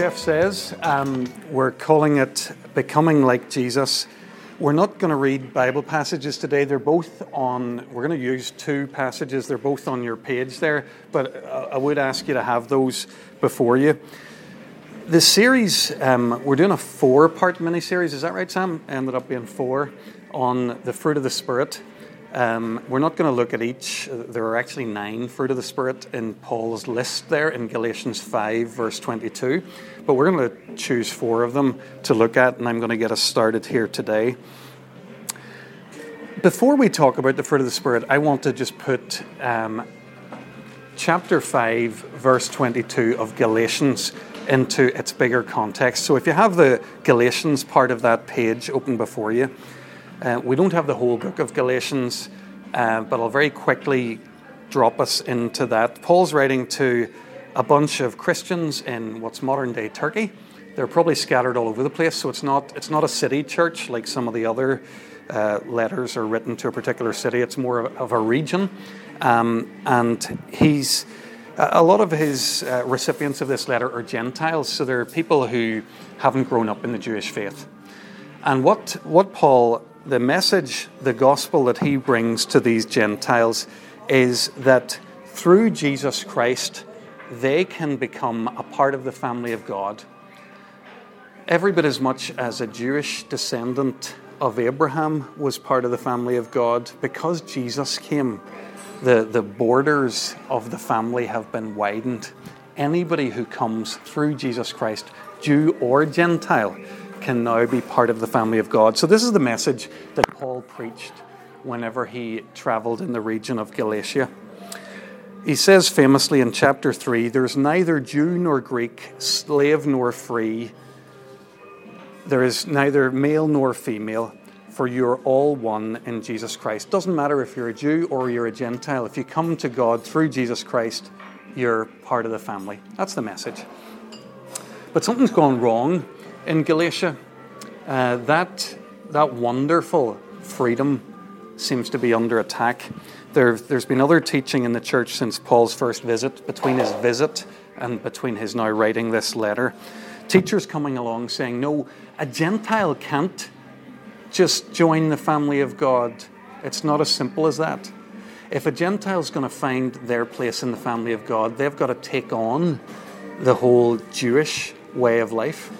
Jeff says. Um, we're calling it Becoming Like Jesus. We're not going to read Bible passages today. They're both on, we're going to use two passages. They're both on your page there, but uh, I would ask you to have those before you. The series, um, we're doing a four part mini series, is that right, Sam? Ended up being four on the fruit of the Spirit. Um, we're not going to look at each. There are actually nine fruit of the Spirit in Paul's list there in Galatians 5, verse 22. But we're going to choose four of them to look at, and I'm going to get us started here today. Before we talk about the fruit of the Spirit, I want to just put um, chapter 5, verse 22 of Galatians into its bigger context. So if you have the Galatians part of that page open before you, uh, we don't have the whole book of Galatians, uh, but I'll very quickly drop us into that. Paul's writing to a bunch of Christians in what's modern day Turkey. They're probably scattered all over the place, so it's not, it's not a city church like some of the other uh, letters are written to a particular city. It's more of a region. Um, and he's a lot of his uh, recipients of this letter are Gentiles, so they're people who haven't grown up in the Jewish faith. And what, what Paul the message, the gospel that he brings to these Gentiles is that through Jesus Christ, they can become a part of the family of God. Every bit as much as a Jewish descendant of Abraham was part of the family of God, because Jesus came, the, the borders of the family have been widened. Anybody who comes through Jesus Christ, Jew or Gentile, can now be part of the family of God. So, this is the message that Paul preached whenever he traveled in the region of Galatia. He says famously in chapter 3 there's neither Jew nor Greek, slave nor free, there is neither male nor female, for you're all one in Jesus Christ. Doesn't matter if you're a Jew or you're a Gentile, if you come to God through Jesus Christ, you're part of the family. That's the message. But something's gone wrong in Galatia. Uh, that, that wonderful freedom seems to be under attack. There, there's been other teaching in the church since Paul's first visit, between his visit and between his now writing this letter. Teachers coming along saying, no, a Gentile can't just join the family of God. It's not as simple as that. If a Gentile's going to find their place in the family of God, they've got to take on the whole Jewish way of life.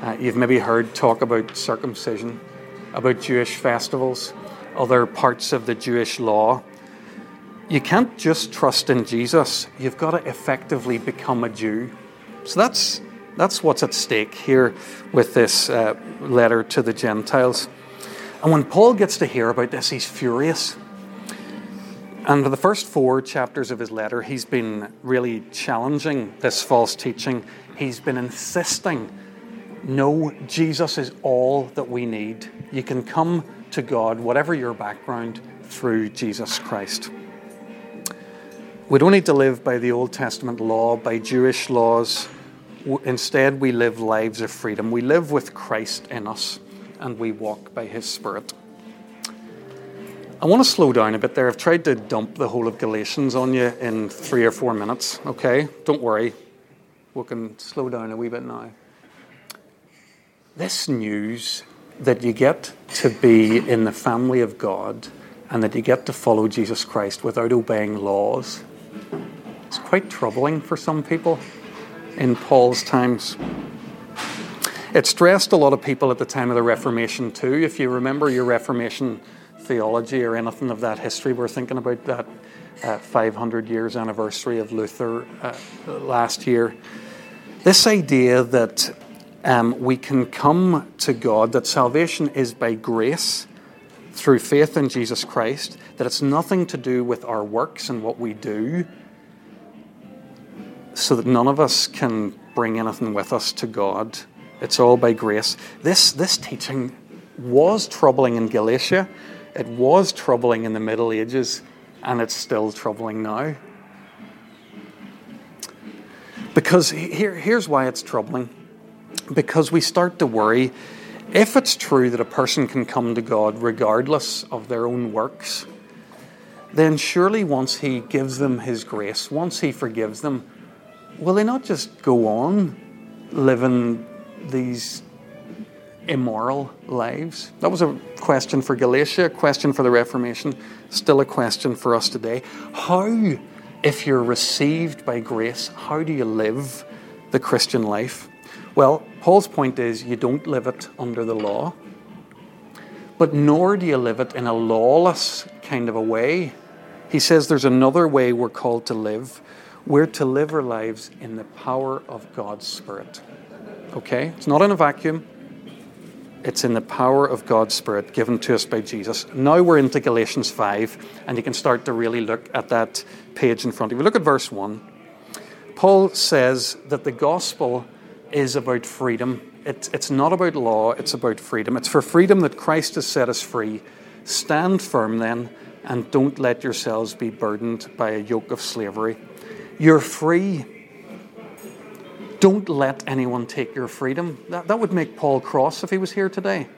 Uh, you've maybe heard talk about circumcision, about Jewish festivals, other parts of the Jewish law. You can't just trust in Jesus, you've got to effectively become a Jew. So that's, that's what's at stake here with this uh, letter to the Gentiles. And when Paul gets to hear about this, he's furious. And for the first four chapters of his letter, he's been really challenging this false teaching. He's been insisting no, Jesus is all that we need. You can come to God, whatever your background, through Jesus Christ. We don't need to live by the Old Testament law, by Jewish laws. Instead, we live lives of freedom. We live with Christ in us, and we walk by His Spirit. I want to slow down a bit there. I've tried to dump the whole of Galatians on you in three or four minutes, okay? Don't worry. We can slow down a wee bit now this news that you get to be in the family of God and that you get to follow Jesus Christ without obeying laws, it's quite troubling for some people in Paul's times. It stressed a lot of people at the time of the Reformation, too. If you remember your Reformation theology or anything of that history, we're thinking about that uh, 500 years anniversary of Luther uh, last year. This idea that um, we can come to God, that salvation is by grace through faith in Jesus Christ, that it's nothing to do with our works and what we do, so that none of us can bring anything with us to God. It's all by grace. This, this teaching was troubling in Galatia, it was troubling in the Middle Ages, and it's still troubling now. Because here, here's why it's troubling because we start to worry if it's true that a person can come to God regardless of their own works, then surely once He gives them His grace, once He forgives them, will they not just go on living these immoral lives? That was a question for Galatia, a question for the Reformation, still a question for us today. How, if you're received by grace, how do you live the Christian life? Well, Paul's point is you don't live it under the law, but nor do you live it in a lawless kind of a way. He says there's another way we're called to live. We're to live our lives in the power of God's Spirit. Okay? It's not in a vacuum. It's in the power of God's Spirit given to us by Jesus. Now we're into Galatians 5, and you can start to really look at that page in front of you. Look at verse 1. Paul says that the gospel is about freedom. It, it's not about law, it's about freedom. It's for freedom that Christ has set us free. Stand firm then, and don't let yourselves be burdened by a yoke of slavery. You're free don't let anyone take your freedom. That, that would make Paul cross if he was here today.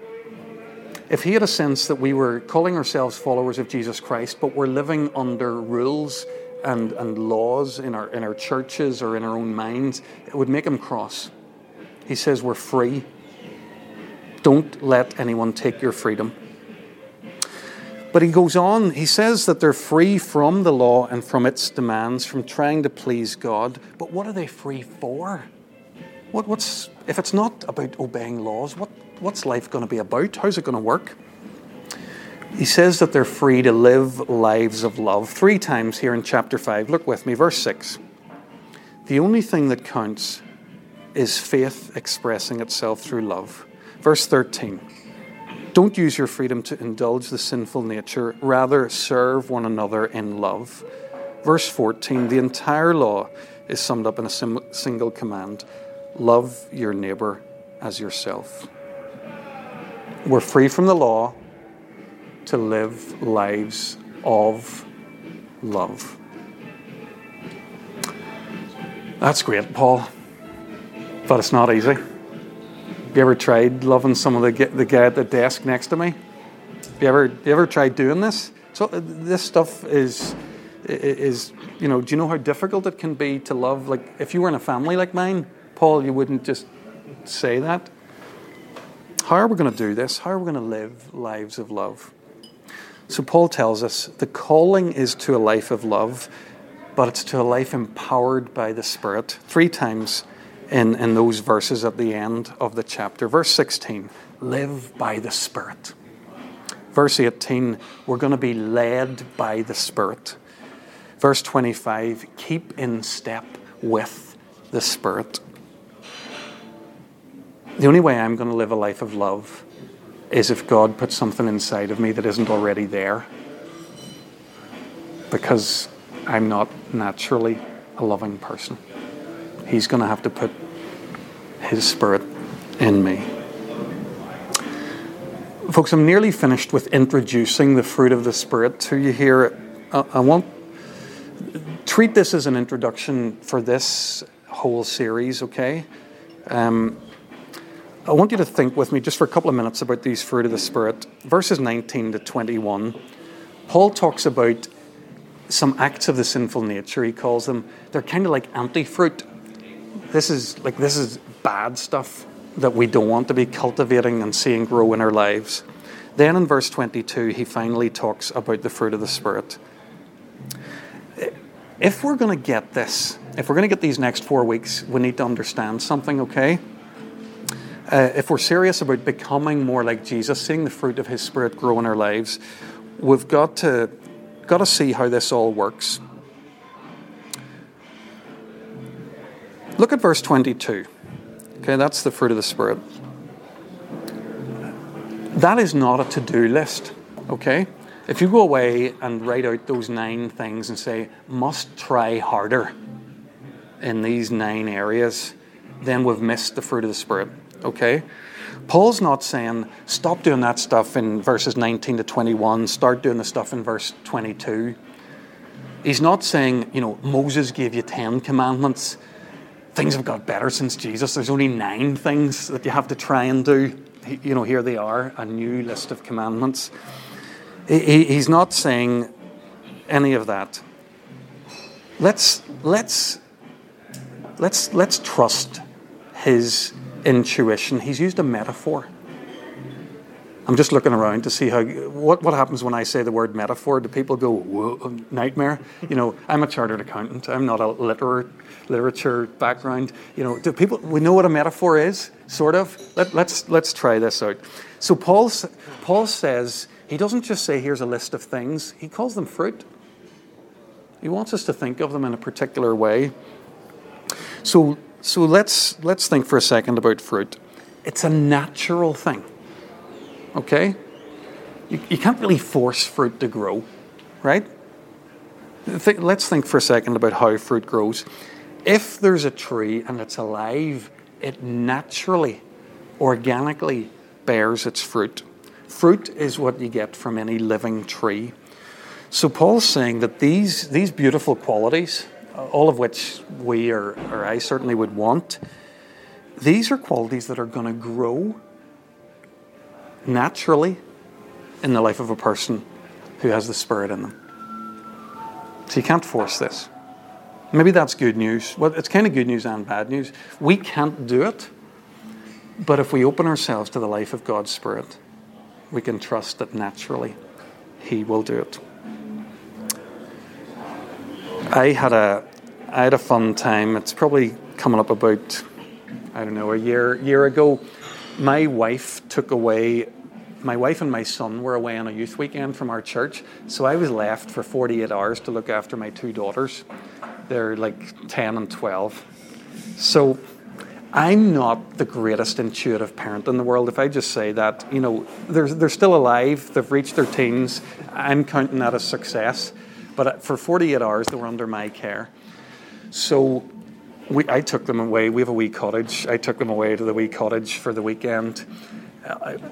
If he had a sense that we were calling ourselves followers of Jesus Christ, but we're living under rules and, and laws in our, in our churches or in our own minds, it would make him cross. He says we're free. Don't let anyone take your freedom. But he goes on, he says that they're free from the law and from its demands, from trying to please God. But what are they free for? What, what's, if it's not about obeying laws, what, what's life going to be about? How's it going to work? He says that they're free to live lives of love. Three times here in chapter 5. Look with me, verse 6. The only thing that counts is faith expressing itself through love. Verse 13. Don't use your freedom to indulge the sinful nature, rather, serve one another in love. Verse 14 the entire law is summed up in a sim- single command love your neighbor as yourself. We're free from the law to live lives of love. That's great, Paul, but it's not easy. You ever tried loving some of the the guy at the desk next to me? You ever you ever tried doing this? So uh, this stuff is is you know. Do you know how difficult it can be to love? Like if you were in a family like mine, Paul, you wouldn't just say that. How are we going to do this? How are we going to live lives of love? So Paul tells us the calling is to a life of love, but it's to a life empowered by the Spirit. Three times in, in those verses at the end of the chapter. Verse 16, live by the Spirit. Verse 18, we're going to be led by the Spirit. Verse 25, keep in step with the Spirit. The only way I'm going to live a life of love is if God puts something inside of me that isn't already there. Because I'm not naturally a loving person. He's going to have to put His Spirit in me. Folks, I'm nearly finished with introducing the fruit of the Spirit to you here. I want treat this as an introduction for this whole series, okay? Um, I want you to think with me just for a couple of minutes about these fruit of the Spirit. Verses 19 to 21, Paul talks about some acts of the sinful nature. He calls them, they're kind of like anti fruit. This is like this is bad stuff that we don't want to be cultivating and seeing grow in our lives. Then in verse 22, he finally talks about the fruit of the Spirit. If we're going to get this, if we're going to get these next four weeks, we need to understand something, okay? Uh, if we're serious about becoming more like Jesus, seeing the fruit of His Spirit grow in our lives, we've got to, got to see how this all works. Look at verse 22. Okay, that's the fruit of the Spirit. That is not a to do list, okay? If you go away and write out those nine things and say, must try harder in these nine areas, then we've missed the fruit of the Spirit, okay? Paul's not saying, stop doing that stuff in verses 19 to 21, start doing the stuff in verse 22. He's not saying, you know, Moses gave you 10 commandments things have got better since Jesus. There's only nine things that you have to try and do. You know, here they are, a new list of commandments. He's not saying any of that. Let's let's let's let's trust his intuition, he's used a metaphor. I'm just looking around to see how what, what happens when I say the word metaphor. Do people go nightmare? You know, I'm a chartered accountant. I'm not a literature background. You know, do people we know what a metaphor is? Sort of. Let, let's let's try this out. So Paul Paul says he doesn't just say here's a list of things. He calls them fruit. He wants us to think of them in a particular way. So so let's let's think for a second about fruit. It's a natural thing okay? You, you can't really force fruit to grow, right? Let's think for a second about how fruit grows. If there's a tree and it's alive, it naturally, organically bears its fruit. Fruit is what you get from any living tree. So Paul's saying that these, these beautiful qualities, all of which we or, or I certainly would want, these are qualities that are going to grow naturally in the life of a person who has the Spirit in them. So you can't force this. Maybe that's good news. Well, it's kind of good news and bad news. We can't do it, but if we open ourselves to the life of God's Spirit, we can trust that naturally He will do it. I had a I had a fun time. It's probably coming up about I don't know a year year ago. My wife took away my wife and my son were away on a youth weekend from our church, so I was left for 48 hours to look after my two daughters. They're like 10 and 12. So I'm not the greatest intuitive parent in the world. If I just say that, you know, they're, they're still alive, they've reached their teens, I'm counting that as success. But for 48 hours, they were under my care. So we, I took them away. We have a wee cottage. I took them away to the wee cottage for the weekend uh,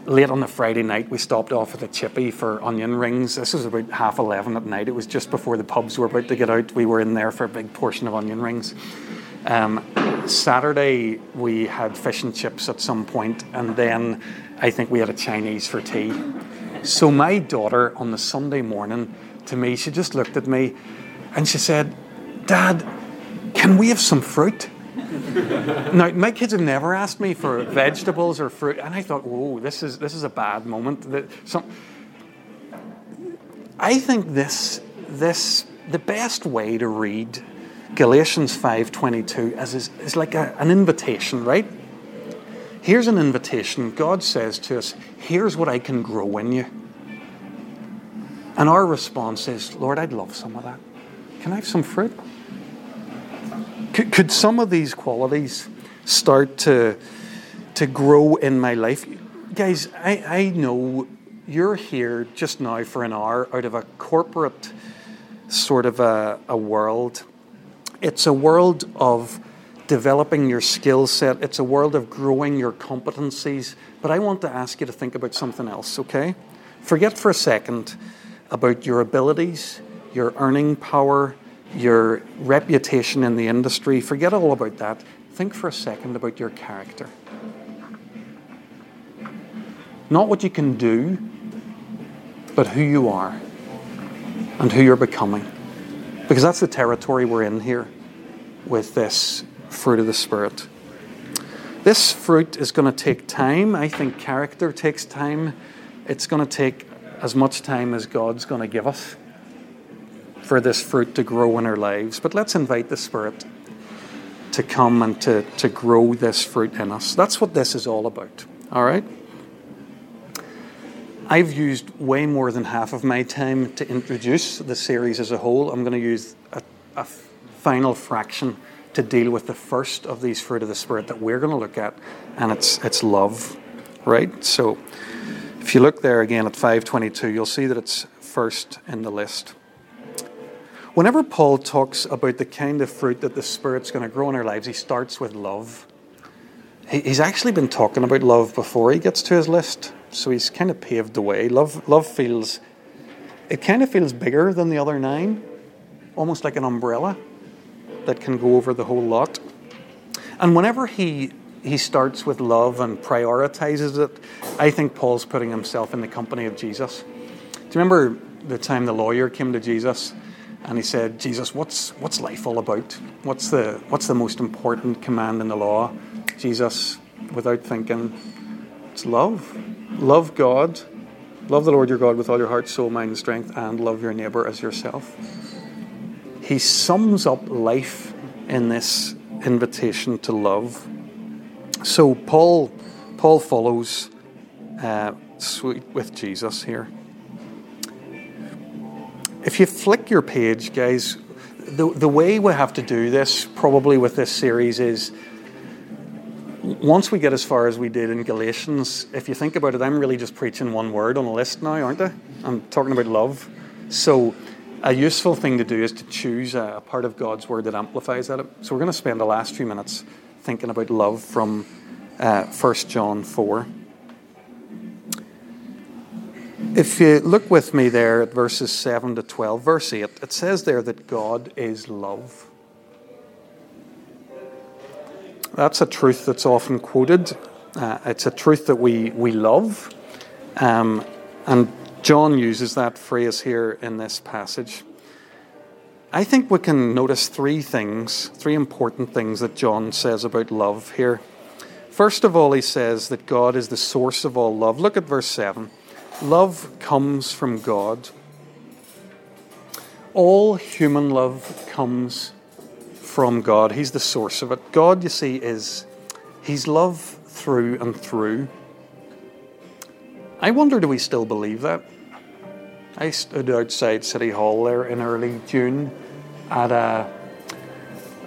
late on the Friday night, we stopped off at the Chippy for onion rings. This was about half 11 at night. It was just before the pubs were about to get out. We were in there for a big portion of onion rings. Um, Saturday, we had fish and chips at some point, and then I think we had a Chinese for tea. So, my daughter on the Sunday morning, to me, she just looked at me and she said, Dad, can we have some fruit? Now, my kids have never asked me for vegetables or fruit, and I thought, whoa, this is this is a bad moment. That some, I think this this the best way to read Galatians five twenty two is, is is like a, an invitation, right? Here's an invitation. God says to us, "Here's what I can grow in you." And our response is, "Lord, I'd love some of that. Can I have some fruit?" Could, could some of these qualities start to, to grow in my life? Guys, I, I know you're here just now for an hour out of a corporate sort of a, a world. It's a world of developing your skill set, it's a world of growing your competencies. But I want to ask you to think about something else, okay? Forget for a second about your abilities, your earning power, your reputation in the industry, forget all about that. Think for a second about your character. Not what you can do, but who you are and who you're becoming. Because that's the territory we're in here with this fruit of the Spirit. This fruit is going to take time. I think character takes time. It's going to take as much time as God's going to give us for this fruit to grow in our lives. But let's invite the Spirit to come and to, to grow this fruit in us. That's what this is all about. All right? I've used way more than half of my time to introduce the series as a whole. I'm going to use a, a final fraction to deal with the first of these fruit of the Spirit that we're going to look at, and it's, it's love. Right? So if you look there again at 522, you'll see that it's first in the list. Whenever Paul talks about the kind of fruit that the Spirit's going to grow in our lives, he starts with love. He's actually been talking about love before he gets to his list, so he's kind of paved the way. Love, love feels, it kind of feels bigger than the other nine, almost like an umbrella that can go over the whole lot. And whenever he he starts with love and prioritizes it, I think Paul's putting himself in the company of Jesus. Do you remember the time the lawyer came to Jesus and he said, Jesus, what's, what's life all about? What's the, what's the most important command in the law? Jesus without thinking. It's love. Love God. Love the Lord your God with all your heart, soul, mind, and strength, and love your neighbor as yourself. He sums up life in this invitation to love. So Paul, Paul follows uh, with Jesus here. If you flick your page, guys, the, the way we have to do this, probably with this series, is once we get as far as we did in Galatians, if you think about it, I'm really just preaching one word on a list now, aren't I? I'm talking about love. So, a useful thing to do is to choose a part of God's word that amplifies that. So, we're going to spend the last few minutes thinking about love from uh, 1 John 4. If you look with me there at verses 7 to 12, verse 8, it says there that God is love. That's a truth that's often quoted. Uh, it's a truth that we, we love. Um, and John uses that phrase here in this passage. I think we can notice three things, three important things that John says about love here. First of all, he says that God is the source of all love. Look at verse 7. Love comes from God. All human love comes from God. He's the source of it. God, you see, is He's love through and through. I wonder, do we still believe that? I stood outside City Hall there in early June at a,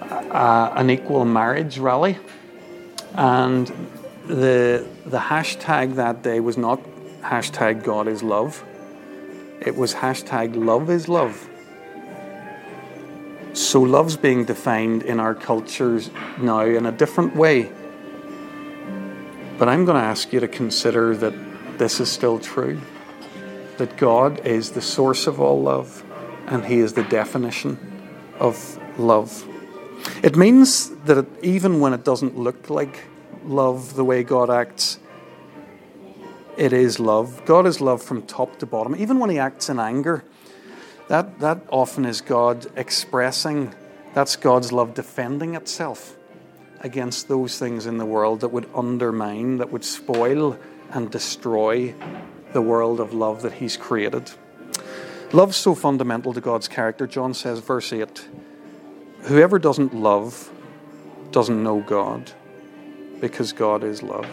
a an equal marriage rally, and the the hashtag that day was not hashtag God is love. It was hashtag love is love. So love's being defined in our cultures now in a different way. But I'm going to ask you to consider that this is still true. That God is the source of all love and He is the definition of love. It means that even when it doesn't look like love the way God acts, it is love. God is love from top to bottom. Even when He acts in anger, that, that often is God expressing, that's God's love defending itself against those things in the world that would undermine, that would spoil and destroy the world of love that He's created. Love's so fundamental to God's character. John says, verse 8 Whoever doesn't love doesn't know God, because God is love.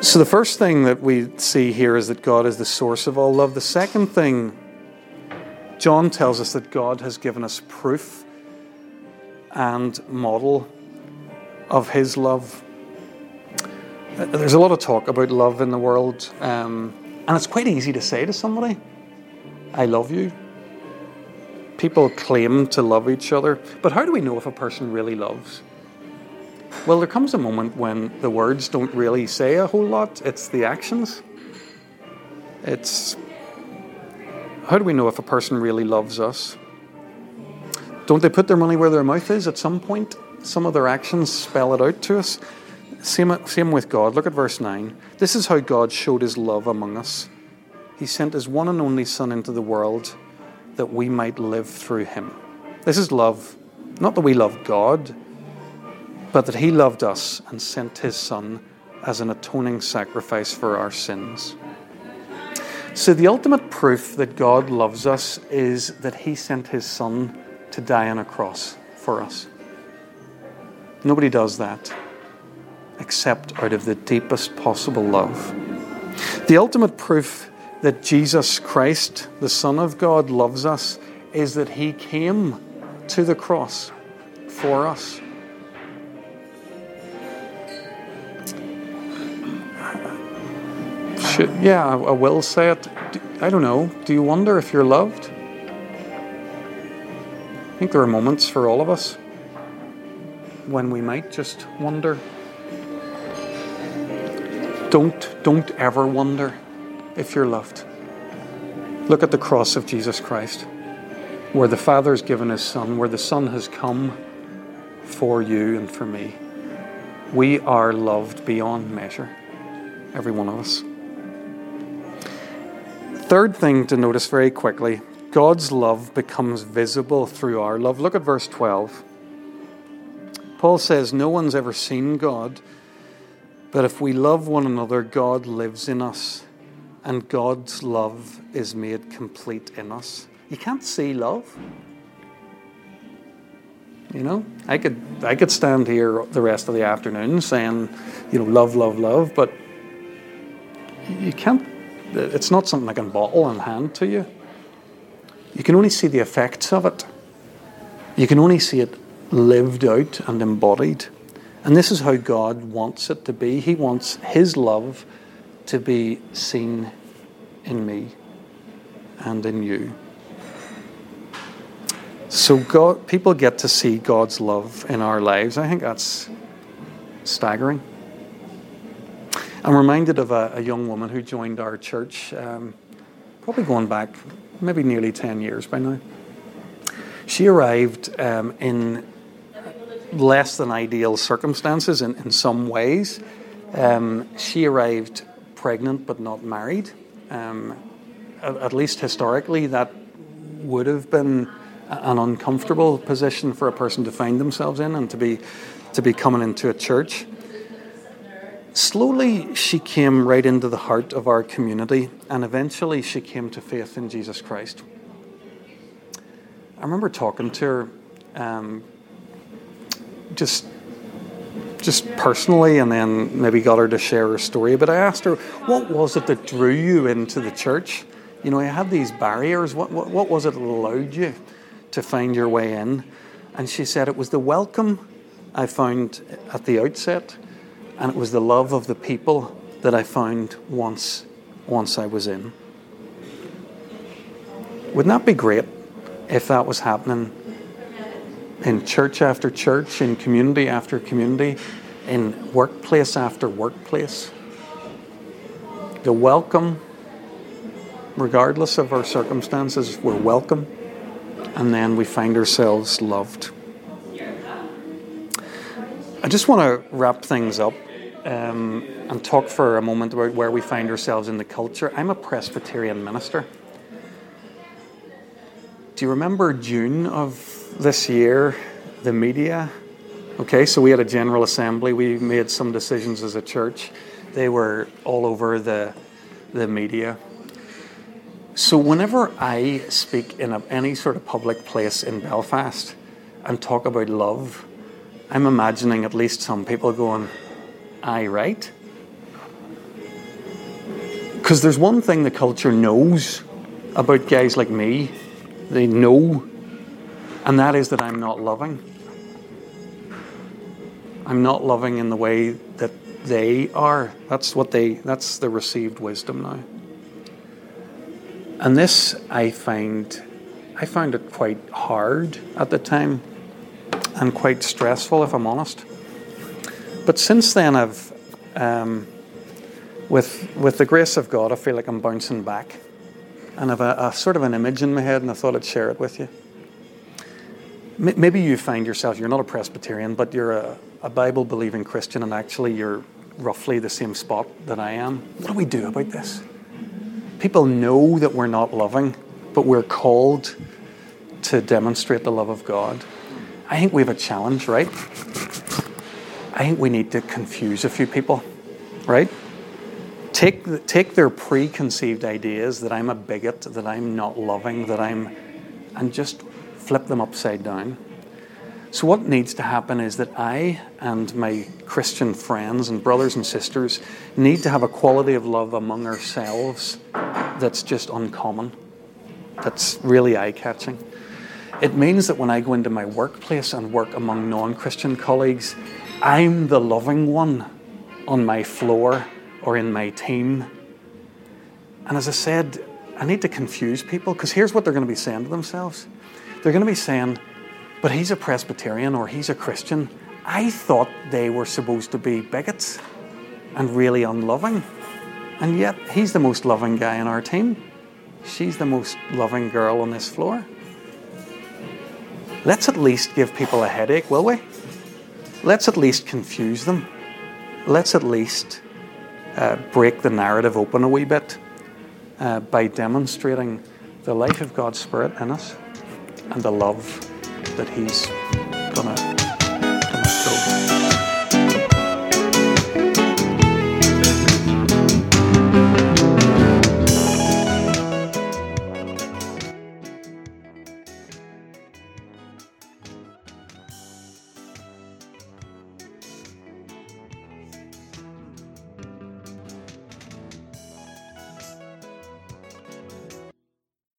So, the first thing that we see here is that God is the source of all love. The second thing, John tells us that God has given us proof and model of his love. There's a lot of talk about love in the world, um, and it's quite easy to say to somebody, I love you. People claim to love each other, but how do we know if a person really loves? Well, there comes a moment when the words don't really say a whole lot, it's the actions. It's how do we know if a person really loves us? Don't they put their money where their mouth is at some point? Some of their actions spell it out to us. Same, same with God. Look at verse 9. This is how God showed his love among us. He sent his one and only Son into the world that we might live through him. This is love. Not that we love God, but that he loved us and sent his Son as an atoning sacrifice for our sins. So, the ultimate proof that God loves us is that he sent his Son to die on a cross for us. Nobody does that except out of the deepest possible love. The ultimate proof that Jesus Christ, the Son of God, loves us is that he came to the cross for us. Should, yeah, I, will say it. I don't know. Do you wonder if you're loved? I think there are moments for all of us when we might just wonder. Don't, don't ever wonder if you're loved. Look at the cross of Jesus Christ, where the Father has given His Son, where the Son has come for you and for me. We are loved beyond measure, every one of us. Third thing to notice very quickly God's love becomes visible through our love. Look at verse 12. Paul says, No one's ever seen God, but if we love one another, God lives in us, and God's love is made complete in us. You can't see love. You know, I could I could stand here the rest of the afternoon saying, you know, love, love, love, but you can't. It's not something I can bottle and hand to you. You can only see the effects of it. You can only see it lived out and embodied. And this is how God wants it to be. He wants His love to be seen in me and in you. So God, people get to see God's love in our lives. I think that's staggering. I'm reminded of a, a young woman who joined our church, um, probably going back maybe nearly 10 years by now. She arrived um, in less than ideal circumstances in, in some ways. Um, she arrived pregnant but not married. Um, at, at, least historically, that would have been an uncomfortable position for a person to find themselves in and to be, to be coming into a church. Slowly, she came right into the heart of our community, and eventually, she came to faith in Jesus Christ. I remember talking to her um, just just personally and then maybe got her to share her story. But I asked her, what was it that drew you into the church? You know, you had these barriers. What, what, what was it that allowed you to find your way in? And she said it was the welcome I found at the outset, and it was the love of the people that I found once, once I was in. Wouldn't that be great if that was happening in church after church, in community after community, in workplace after workplace. The welcome, regardless of our circumstances, we're welcome, and then we find ourselves loved. I just want to wrap things up um, and talk for a moment about where we find ourselves in the culture. I'm a Presbyterian minister. Do you remember June of this year, the media. Okay, so we had a general assembly. We made some decisions as a church. They were all over the, the media. So whenever I speak in a, any sort of public place in Belfast and talk about love, I'm imagining at least some people going, "I right?" Because there's one thing the culture knows about guys like me. They know and that is that I'm not loving. I'm not loving in the way that they are. That's what they that's the received wisdom now. And this I find I found it quite hard at the time and quite stressful if I'm honest. But since then I've um, with with the grace of God I feel like I'm bouncing back. And I've a, a sort of an image in my head and I thought I'd share it with you maybe you find yourself, you're not a Presbyterian, but you're a, a Bible believing Christian, and actually you're roughly the same spot that I am. What do we do about this? People know that we're not loving, but we're called to demonstrate the love of God. I think we have a challenge, right? I think we need to confuse a few people, right? Take, take their preconceived ideas that I'm a bigot, that I'm not loving, that I'm, and just flip them upside down. So, what needs to happen is that I and my Christian friends and brothers and sisters need to have a quality of love among ourselves that's just uncommon, that's really eye catching. It means that when I go into my workplace and work among non Christian colleagues, I'm the loving one on my floor or in my team. And as I said, I need to confuse people because here's what they're going to be saying to themselves they're going to be saying, but he's a Presbyterian or he's a Christian. I thought they were supposed to be bigots and really unloving. And yet, he's the most loving guy in our team. She's the most loving girl on this floor. Let's at least give people a headache, will we? Let's at least confuse them. Let's at least uh, break the narrative open a wee bit uh, by demonstrating the life of God's Spirit in us and the love that He's going to